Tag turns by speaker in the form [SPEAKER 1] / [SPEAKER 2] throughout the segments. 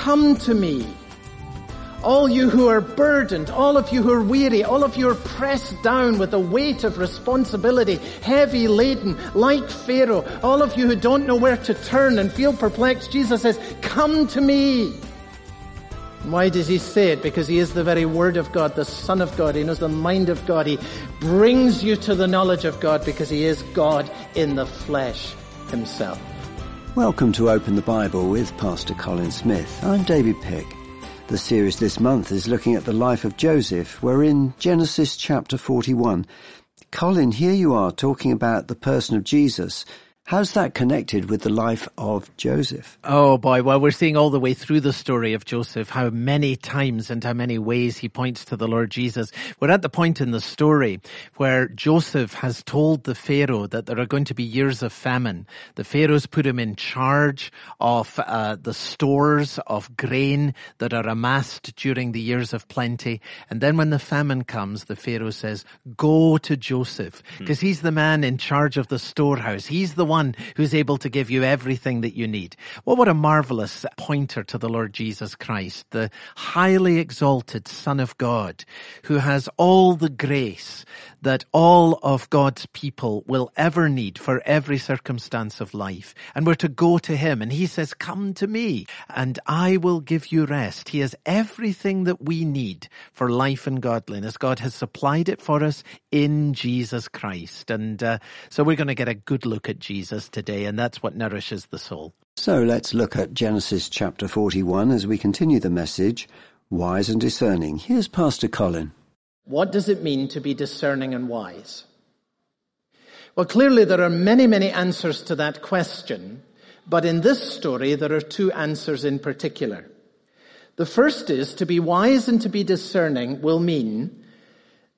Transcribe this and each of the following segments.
[SPEAKER 1] come to me. All you who are burdened, all of you who are weary, all of you are pressed down with the weight of responsibility, heavy laden, like Pharaoh, all of you who don't know where to turn and feel perplexed, Jesus says, come to me. Why does he say it? Because he is the very word of God, the son of God. He knows the mind of God. He brings you to the knowledge of God because he is God in the flesh himself.
[SPEAKER 2] Welcome to Open the Bible with Pastor Colin Smith. I'm David Pick. The series this month is looking at the life of Joseph. We're in Genesis chapter 41. Colin, here you are talking about the person of Jesus How's that connected with the life of Joseph?
[SPEAKER 3] Oh boy, well we're seeing all the way through the story of Joseph how many times and how many ways he points to the Lord Jesus. We're at the point in the story where Joseph has told the Pharaoh that there are going to be years of famine. The Pharaoh's put him in charge of uh, the stores of grain that are amassed during the years of plenty. And then when the famine comes, the Pharaoh says, go to Joseph because hmm. he's the man in charge of the storehouse. He's the one one who's able to give you everything that you need. Well, what a marvelous pointer to the Lord Jesus Christ, the highly exalted Son of God, who has all the grace that all of God's people will ever need for every circumstance of life. And we're to go to him and he says, come to me and I will give you rest. He has everything that we need for life and godliness. God has supplied it for us in Jesus Christ. And uh, so we're going to get a good look at Jesus today, and that's what nourishes the soul.
[SPEAKER 2] So let's look at Genesis chapter 41 as we continue the message, Wise and Discerning. Here's Pastor Colin.
[SPEAKER 1] What does it mean to be discerning and wise? Well, clearly there are many, many answers to that question, but in this story there are two answers in particular. The first is to be wise and to be discerning will mean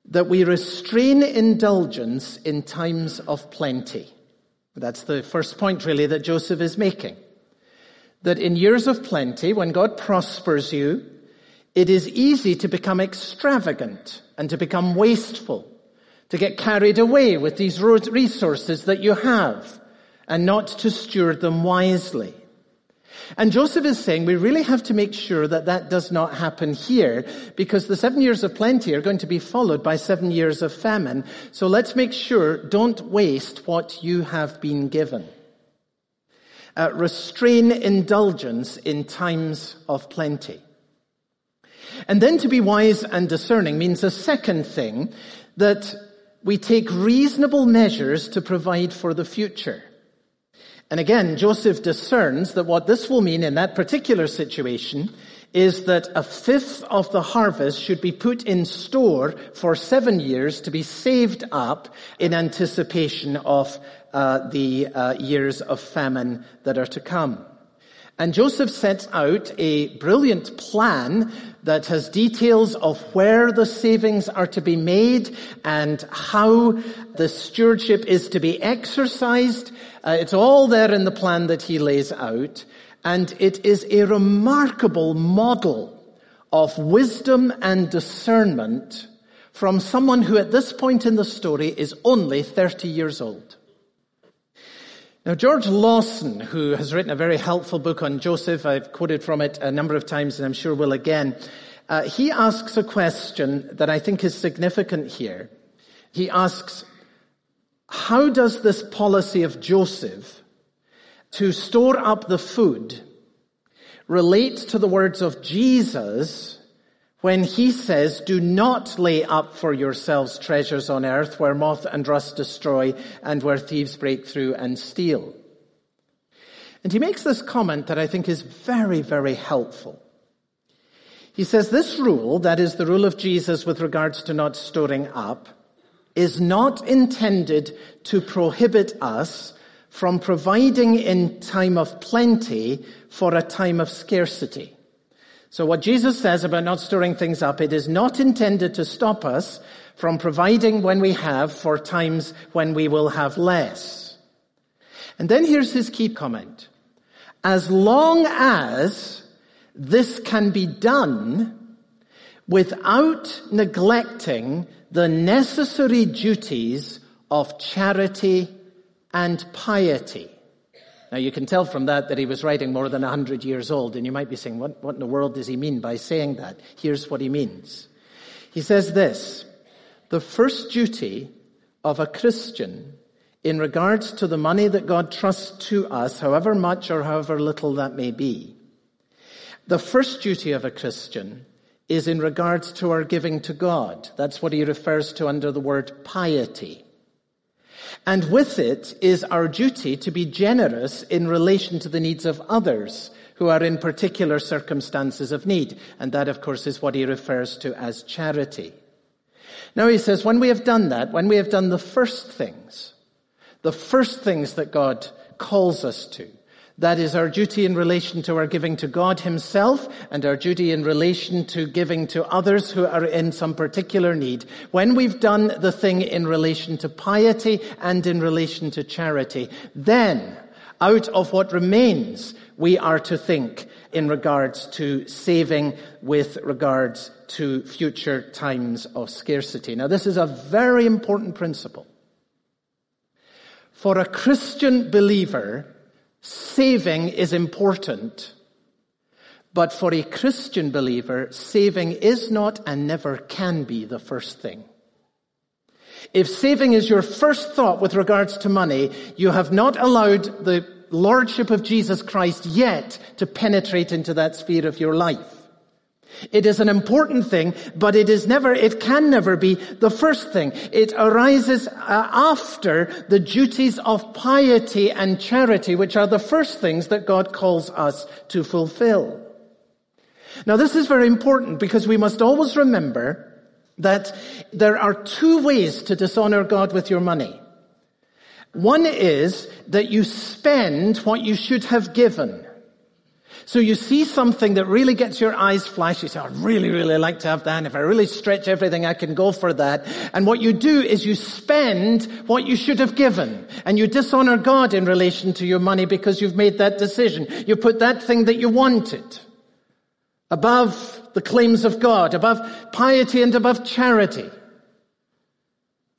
[SPEAKER 1] that we restrain indulgence in times of plenty. That's the first point really that Joseph is making. That in years of plenty, when God prospers you, it is easy to become extravagant and to become wasteful, to get carried away with these resources that you have and not to steward them wisely. And Joseph is saying we really have to make sure that that does not happen here because the seven years of plenty are going to be followed by seven years of famine. So let's make sure don't waste what you have been given. Uh, restrain indulgence in times of plenty. And then to be wise and discerning means a second thing that we take reasonable measures to provide for the future. And again, Joseph discerns that what this will mean in that particular situation is that a fifth of the harvest should be put in store for seven years to be saved up in anticipation of uh, the uh, years of famine that are to come. And Joseph sets out a brilliant plan that has details of where the savings are to be made and how the stewardship is to be exercised. Uh, it's all there in the plan that he lays out. And it is a remarkable model of wisdom and discernment from someone who at this point in the story is only 30 years old. Now, George Lawson, who has written a very helpful book on Joseph, I've quoted from it a number of times and I'm sure will again, uh, he asks a question that I think is significant here. He asks, how does this policy of Joseph to store up the food relate to the words of Jesus when he says, do not lay up for yourselves treasures on earth where moth and rust destroy and where thieves break through and steal. And he makes this comment that I think is very, very helpful. He says this rule, that is the rule of Jesus with regards to not storing up, is not intended to prohibit us from providing in time of plenty for a time of scarcity. So what Jesus says about not storing things up, it is not intended to stop us from providing when we have for times when we will have less. And then here's his key comment. As long as this can be done without neglecting the necessary duties of charity and piety. Now you can tell from that that he was writing more than a hundred years old, and you might be saying, what, what in the world does he mean by saying that? Here's what he means. He says this, the first duty of a Christian in regards to the money that God trusts to us, however much or however little that may be, the first duty of a Christian is in regards to our giving to God. That's what he refers to under the word piety. And with it is our duty to be generous in relation to the needs of others who are in particular circumstances of need. And that, of course, is what he refers to as charity. Now he says, when we have done that, when we have done the first things, the first things that God calls us to, that is our duty in relation to our giving to God himself and our duty in relation to giving to others who are in some particular need. When we've done the thing in relation to piety and in relation to charity, then out of what remains, we are to think in regards to saving with regards to future times of scarcity. Now this is a very important principle. For a Christian believer, Saving is important, but for a Christian believer, saving is not and never can be the first thing. If saving is your first thought with regards to money, you have not allowed the Lordship of Jesus Christ yet to penetrate into that sphere of your life. It is an important thing, but it is never, it can never be the first thing. It arises uh, after the duties of piety and charity, which are the first things that God calls us to fulfill. Now this is very important because we must always remember that there are two ways to dishonor God with your money. One is that you spend what you should have given. So you see something that really gets your eyes flash. You say, I'd really, really like to have that. And if I really stretch everything, I can go for that. And what you do is you spend what you should have given. And you dishonor God in relation to your money because you've made that decision. You put that thing that you wanted above the claims of God, above piety and above charity.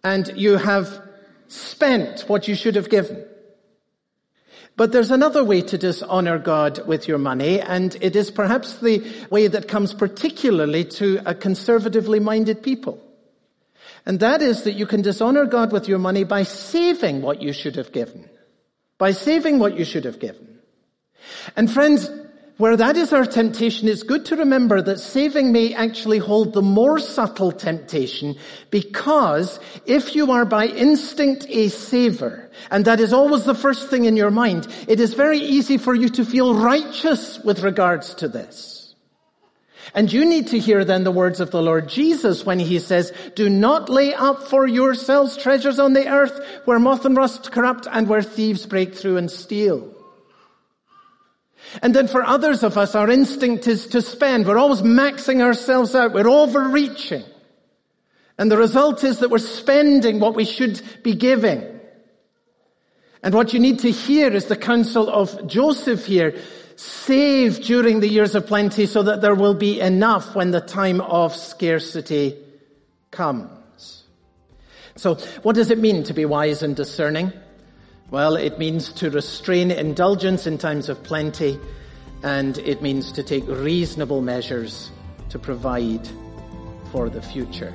[SPEAKER 1] And you have spent what you should have given. But there's another way to dishonor God with your money, and it is perhaps the way that comes particularly to a conservatively minded people. And that is that you can dishonor God with your money by saving what you should have given. By saving what you should have given. And friends, where that is our temptation, it's good to remember that saving may actually hold the more subtle temptation because if you are by instinct a saver, and that is always the first thing in your mind, it is very easy for you to feel righteous with regards to this. And you need to hear then the words of the Lord Jesus when he says, do not lay up for yourselves treasures on the earth where moth and rust corrupt and where thieves break through and steal. And then for others of us, our instinct is to spend. We're always maxing ourselves out. We're overreaching. And the result is that we're spending what we should be giving. And what you need to hear is the counsel of Joseph here. Save during the years of plenty so that there will be enough when the time of scarcity comes. So what does it mean to be wise and discerning? Well, it means to restrain indulgence in times of plenty, and it means to take reasonable measures to provide for the future.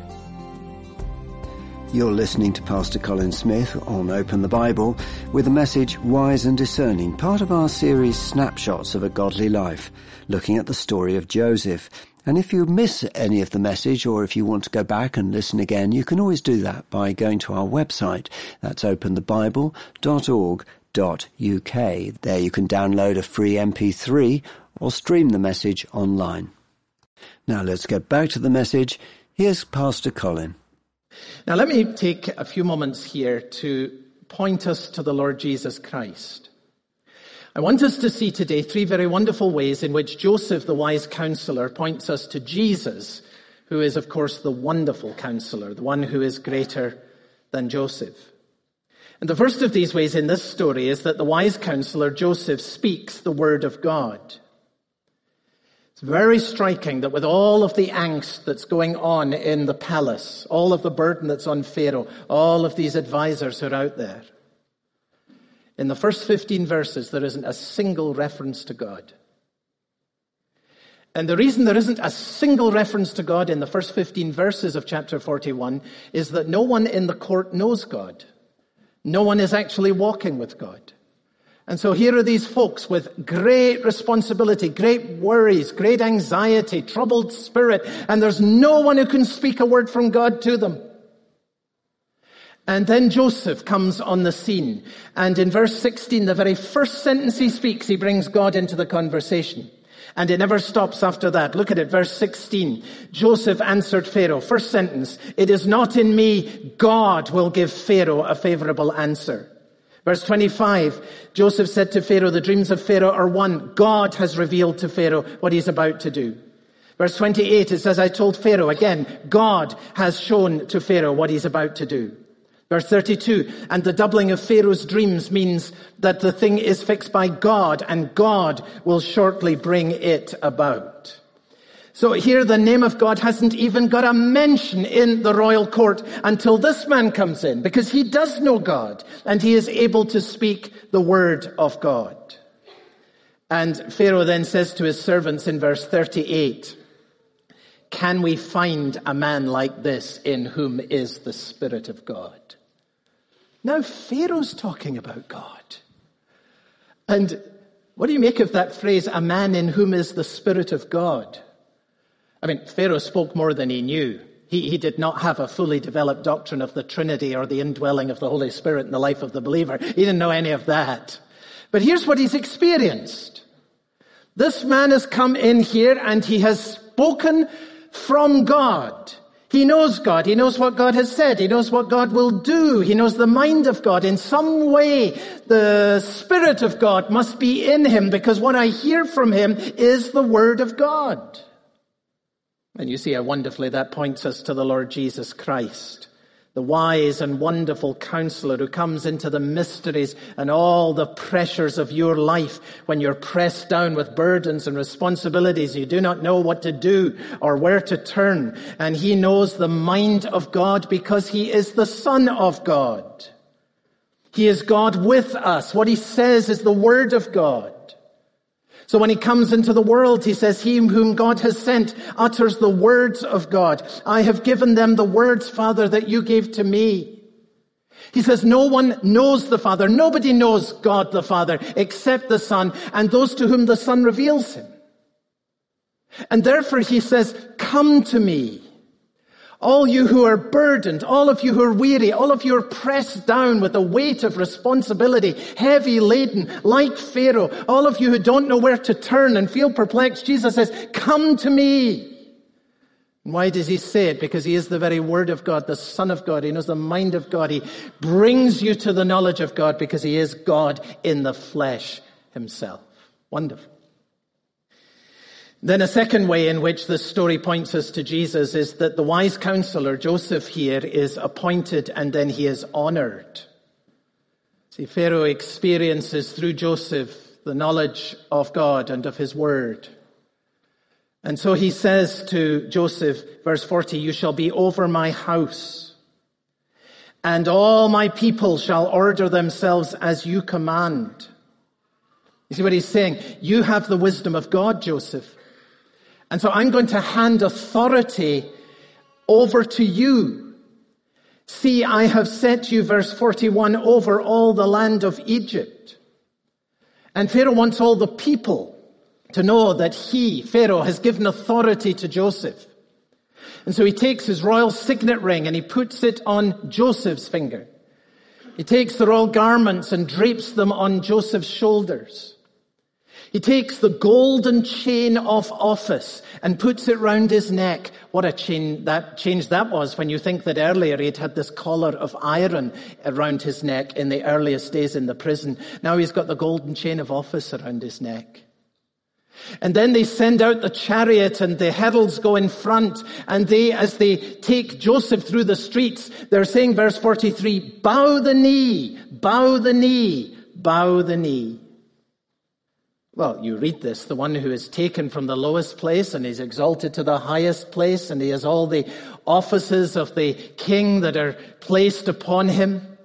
[SPEAKER 2] You're listening to Pastor Colin Smith on Open the Bible with a message Wise and Discerning, part of our series Snapshots of a Godly Life, looking at the story of Joseph. And if you miss any of the message or if you want to go back and listen again, you can always do that by going to our website. That's openthebible.org.uk. There you can download a free MP3 or stream the message online. Now let's get back to the message. Here's Pastor Colin.
[SPEAKER 1] Now let me take a few moments here to point us to the Lord Jesus Christ. I want us to see today three very wonderful ways in which Joseph, the wise counselor, points us to Jesus, who is, of course, the wonderful counselor, the one who is greater than Joseph. And the first of these ways in this story is that the wise counselor, Joseph, speaks the word of God. It's very striking that with all of the angst that's going on in the palace, all of the burden that's on Pharaoh, all of these advisors who are out there, In the first 15 verses, there isn't a single reference to God. And the reason there isn't a single reference to God in the first 15 verses of chapter 41 is that no one in the court knows God. No one is actually walking with God. And so here are these folks with great responsibility, great worries, great anxiety, troubled spirit, and there's no one who can speak a word from God to them. And then Joseph comes on the scene. And in verse 16, the very first sentence he speaks, he brings God into the conversation. And it never stops after that. Look at it, verse 16. Joseph answered Pharaoh. First sentence. It is not in me. God will give Pharaoh a favorable answer. Verse 25. Joseph said to Pharaoh, the dreams of Pharaoh are one. God has revealed to Pharaoh what he's about to do. Verse 28, it says, I told Pharaoh, again, God has shown to Pharaoh what he's about to do. Verse 32, and the doubling of Pharaoh's dreams means that the thing is fixed by God and God will shortly bring it about. So here the name of God hasn't even got a mention in the royal court until this man comes in because he does know God and he is able to speak the word of God. And Pharaoh then says to his servants in verse 38, can we find a man like this in whom is the Spirit of God? Now Pharaoh's talking about God. And what do you make of that phrase, a man in whom is the Spirit of God? I mean, Pharaoh spoke more than he knew. He, he did not have a fully developed doctrine of the Trinity or the indwelling of the Holy Spirit in the life of the believer. He didn't know any of that. But here's what he's experienced. This man has come in here and he has spoken from God. He knows God. He knows what God has said. He knows what God will do. He knows the mind of God. In some way, the Spirit of God must be in him because what I hear from him is the Word of God. And you see how wonderfully that points us to the Lord Jesus Christ the wise and wonderful counselor who comes into the mysteries and all the pressures of your life when you're pressed down with burdens and responsibilities. You do not know what to do or where to turn. And he knows the mind of God because he is the son of God. He is God with us. What he says is the word of God. So when he comes into the world, he says, he whom God has sent utters the words of God. I have given them the words, Father, that you gave to me. He says, no one knows the Father. Nobody knows God the Father except the Son and those to whom the Son reveals him. And therefore he says, come to me. All you who are burdened, all of you who are weary, all of you are pressed down with the weight of responsibility, heavy laden, like Pharaoh, all of you who don't know where to turn and feel perplexed, Jesus says, come to me. Why does he say it? Because he is the very word of God, the son of God. He knows the mind of God. He brings you to the knowledge of God because he is God in the flesh himself. Wonderful. Then a second way in which this story points us to Jesus is that the wise counselor, Joseph here, is appointed and then he is honored. See, Pharaoh experiences through Joseph the knowledge of God and of his word. And so he says to Joseph, verse 40, you shall be over my house and all my people shall order themselves as you command. You see what he's saying? You have the wisdom of God, Joseph. And so I'm going to hand authority over to you. See, I have set you, verse 41, over all the land of Egypt. And Pharaoh wants all the people to know that he, Pharaoh, has given authority to Joseph. And so he takes his royal signet ring and he puts it on Joseph's finger. He takes the royal garments and drapes them on Joseph's shoulders. He takes the golden chain of office and puts it round his neck. What a chain that change that was when you think that earlier he'd had this collar of iron around his neck in the earliest days in the prison. Now he's got the golden chain of office around his neck. And then they send out the chariot and the heralds go in front and they, as they take Joseph through the streets, they're saying verse 43, bow the knee, bow the knee, bow the knee. Well, you read this, the one who is taken from the lowest place and is exalted to the highest place and he has all the offices of the king that are placed upon him.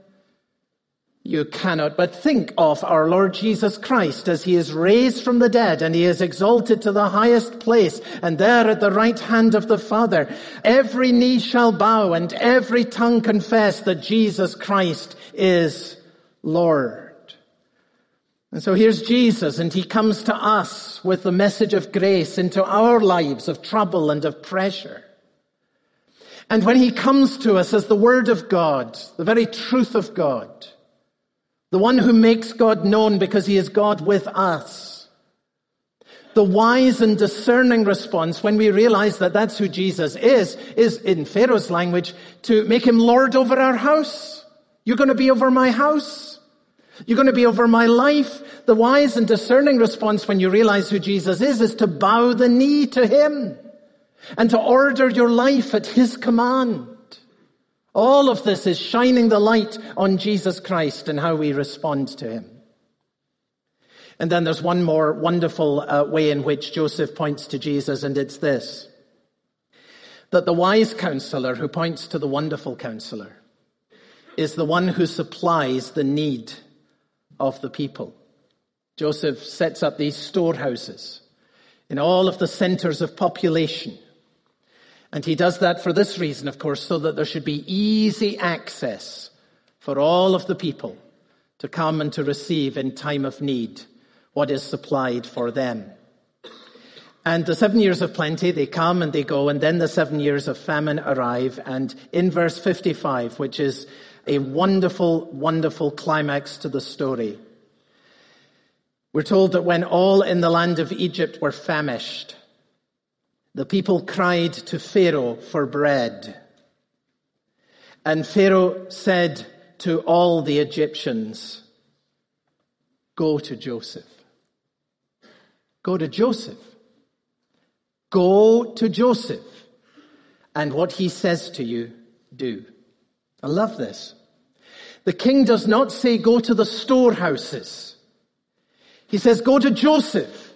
[SPEAKER 1] You cannot but think of our Lord Jesus Christ as he is raised from the dead and he is exalted to the highest place and there at the right hand of the Father, every knee shall bow and every tongue confess that Jesus Christ is Lord. And so here's Jesus and he comes to us with the message of grace into our lives of trouble and of pressure. And when he comes to us as the Word of God, the very truth of God, the one who makes God known because he is God with us. The wise and discerning response when we realize that that's who Jesus is, is in Pharaoh's language to make him Lord over our house. You're going to be over my house. You're going to be over my life. The wise and discerning response when you realize who Jesus is, is to bow the knee to him and to order your life at his command. All of this is shining the light on Jesus Christ and how we respond to him. And then there's one more wonderful uh, way in which Joseph points to Jesus, and it's this. That the wise counselor who points to the wonderful counselor is the one who supplies the need of the people. Joseph sets up these storehouses in all of the centers of population and he does that for this reason, of course, so that there should be easy access for all of the people to come and to receive in time of need what is supplied for them. And the seven years of plenty, they come and they go, and then the seven years of famine arrive. And in verse 55, which is a wonderful, wonderful climax to the story, we're told that when all in the land of Egypt were famished, the people cried to Pharaoh for bread. And Pharaoh said to all the Egyptians, Go to Joseph. Go to Joseph. Go to Joseph. And what he says to you, do. I love this. The king does not say go to the storehouses. He says go to Joseph.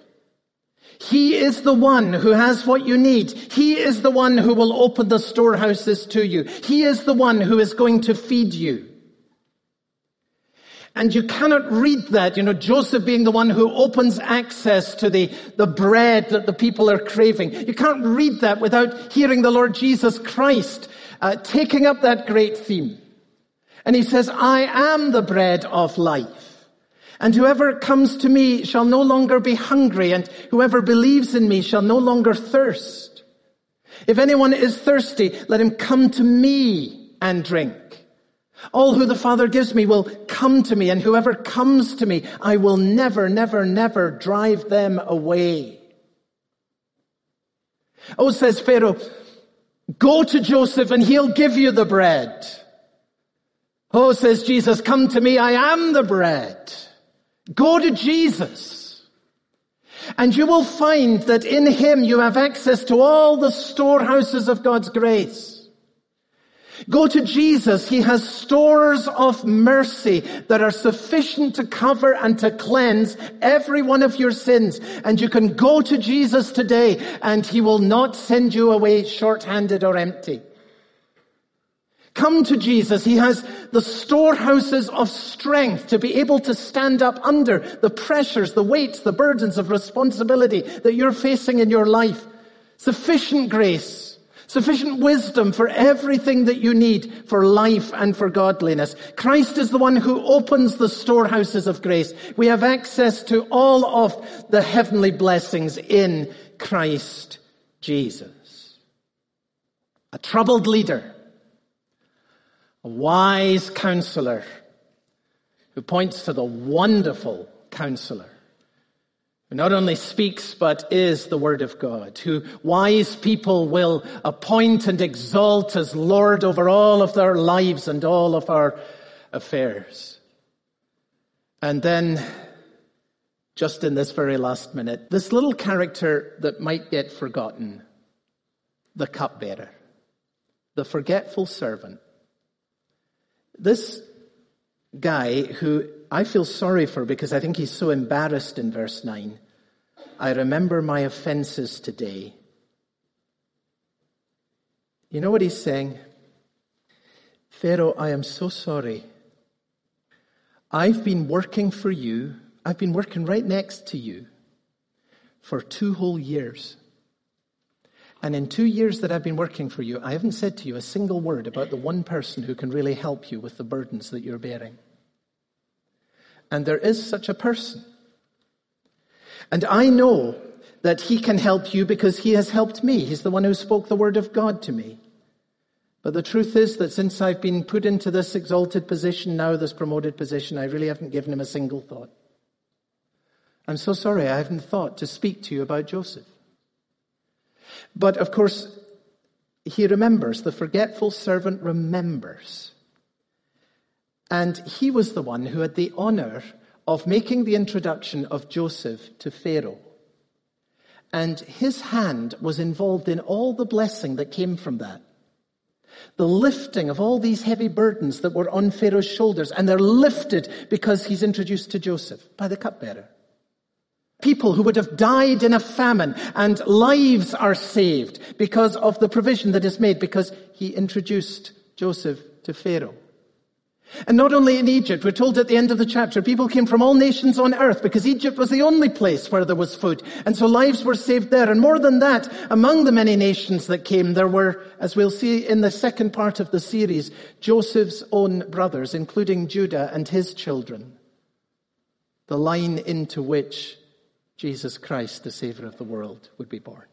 [SPEAKER 1] He is the one who has what you need. He is the one who will open the storehouses to you. He is the one who is going to feed you. And you cannot read that, you know, Joseph being the one who opens access to the, the bread that the people are craving. You can't read that without hearing the Lord Jesus Christ uh, taking up that great theme. And he says, I am the bread of life. And whoever comes to me shall no longer be hungry, and whoever believes in me shall no longer thirst. If anyone is thirsty, let him come to me and drink. All who the Father gives me will come to me, and whoever comes to me, I will never, never, never drive them away. Oh, says Pharaoh, go to Joseph and he'll give you the bread. Oh, says Jesus, come to me, I am the bread. Go to Jesus. And you will find that in Him you have access to all the storehouses of God's grace. Go to Jesus. He has stores of mercy that are sufficient to cover and to cleanse every one of your sins. And you can go to Jesus today and He will not send you away short-handed or empty. Come to Jesus. He has the storehouses of strength to be able to stand up under the pressures, the weights, the burdens of responsibility that you're facing in your life. Sufficient grace, sufficient wisdom for everything that you need for life and for godliness. Christ is the one who opens the storehouses of grace. We have access to all of the heavenly blessings in Christ Jesus. A troubled leader a wise counselor who points to the wonderful counselor who not only speaks but is the word of God, who wise people will appoint and exalt as Lord over all of their lives and all of our affairs. And then, just in this very last minute, this little character that might get forgotten, the cupbearer, the forgetful servant, this guy who I feel sorry for because I think he's so embarrassed in verse 9. I remember my offenses today. You know what he's saying? Pharaoh, I am so sorry. I've been working for you. I've been working right next to you for two whole years. And in two years that I've been working for you, I haven't said to you a single word about the one person who can really help you with the burdens that you're bearing. And there is such a person. And I know that he can help you because he has helped me. He's the one who spoke the word of God to me. But the truth is that since I've been put into this exalted position now, this promoted position, I really haven't given him a single thought. I'm so sorry I haven't thought to speak to you about Joseph. But of course, he remembers, the forgetful servant remembers. And he was the one who had the honor of making the introduction of Joseph to Pharaoh. And his hand was involved in all the blessing that came from that. The lifting of all these heavy burdens that were on Pharaoh's shoulders, and they're lifted because he's introduced to Joseph by the cupbearer. People who would have died in a famine and lives are saved because of the provision that is made because he introduced Joseph to Pharaoh. And not only in Egypt, we're told at the end of the chapter, people came from all nations on earth because Egypt was the only place where there was food. And so lives were saved there. And more than that, among the many nations that came, there were, as we'll see in the second part of the series, Joseph's own brothers, including Judah and his children. The line into which Jesus Christ, the Savior of the world, would be born.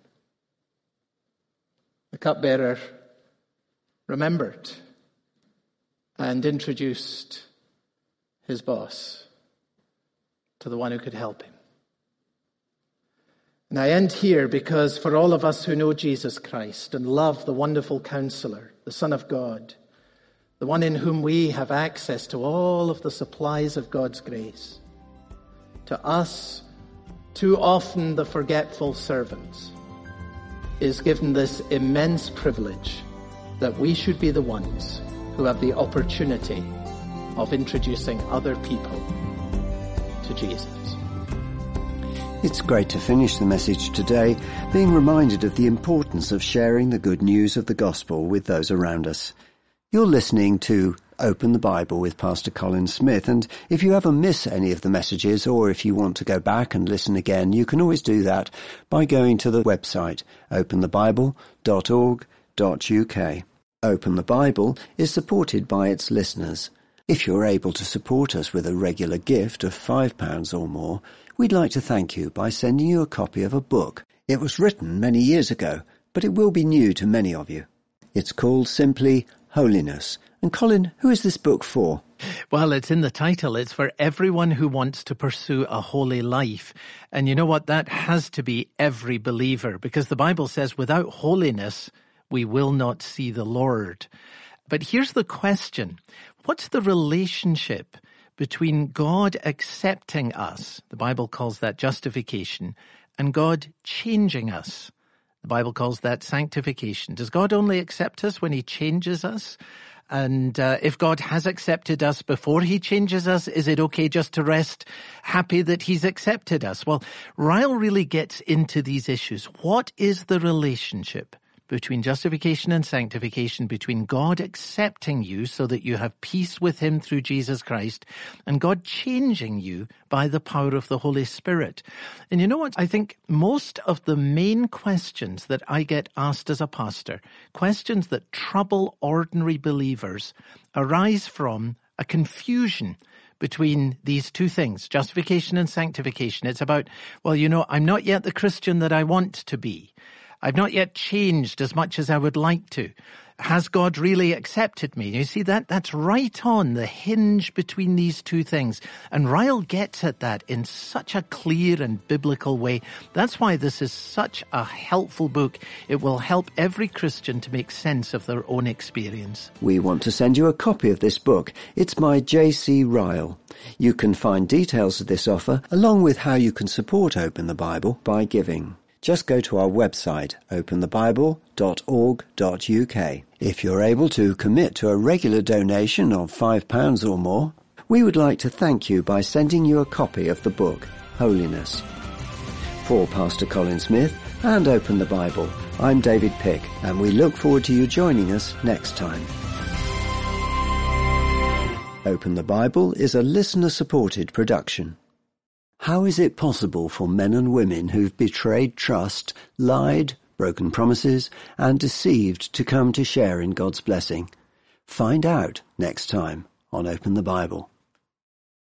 [SPEAKER 1] The cupbearer remembered and introduced his boss to the one who could help him. And I end here because for all of us who know Jesus Christ and love the wonderful counselor, the Son of God, the one in whom we have access to all of the supplies of God's grace, to us, too often the forgetful servants, is given this immense privilege that we should be the ones who have the opportunity of introducing other people to Jesus.
[SPEAKER 2] It's great to finish the message today being reminded of the importance of sharing the good news of the gospel with those around us. You're listening to Open the Bible with Pastor Colin Smith, and if you ever miss any of the messages or if you want to go back and listen again, you can always do that by going to the website openthebible.org.uk. Open the Bible is supported by its listeners. If you're able to support us with a regular gift of £5 or more, we'd like to thank you by sending you a copy of a book. It was written many years ago, but it will be new to many of you. It's called simply Holiness. And Colin, who is this book for?
[SPEAKER 3] Well, it's in the title. It's for everyone who wants to pursue a holy life. And you know what? That has to be every believer because the Bible says without holiness, we will not see the Lord. But here's the question. What's the relationship between God accepting us? The Bible calls that justification and God changing us. The Bible calls that sanctification. Does God only accept us when he changes us? And uh, if God has accepted us before he changes us, is it okay just to rest happy that he's accepted us? Well, Ryle really gets into these issues. What is the relationship between justification and sanctification, between God accepting you so that you have peace with Him through Jesus Christ, and God changing you by the power of the Holy Spirit. And you know what? I think most of the main questions that I get asked as a pastor, questions that trouble ordinary believers, arise from a confusion between these two things, justification and sanctification. It's about, well, you know, I'm not yet the Christian that I want to be. I've not yet changed as much as I would like to. Has God really accepted me? You see that that's right on the hinge between these two things. And Ryle gets at that in such a clear and biblical way. That's why this is such a helpful book. It will help every Christian to make sense of their own experience.
[SPEAKER 2] We want to send you a copy of this book. It's by J.C. Ryle. You can find details of this offer along with how you can support Open the Bible by giving just go to our website, openthebible.org.uk. If you're able to commit to a regular donation of £5 or more, we would like to thank you by sending you a copy of the book, Holiness. For Pastor Colin Smith and Open the Bible, I'm David Pick, and we look forward to you joining us next time. Open the Bible is a listener-supported production. How is it possible for men and women who've betrayed trust, lied, broken promises, and deceived to come to share in God's blessing? Find out next time on Open the Bible.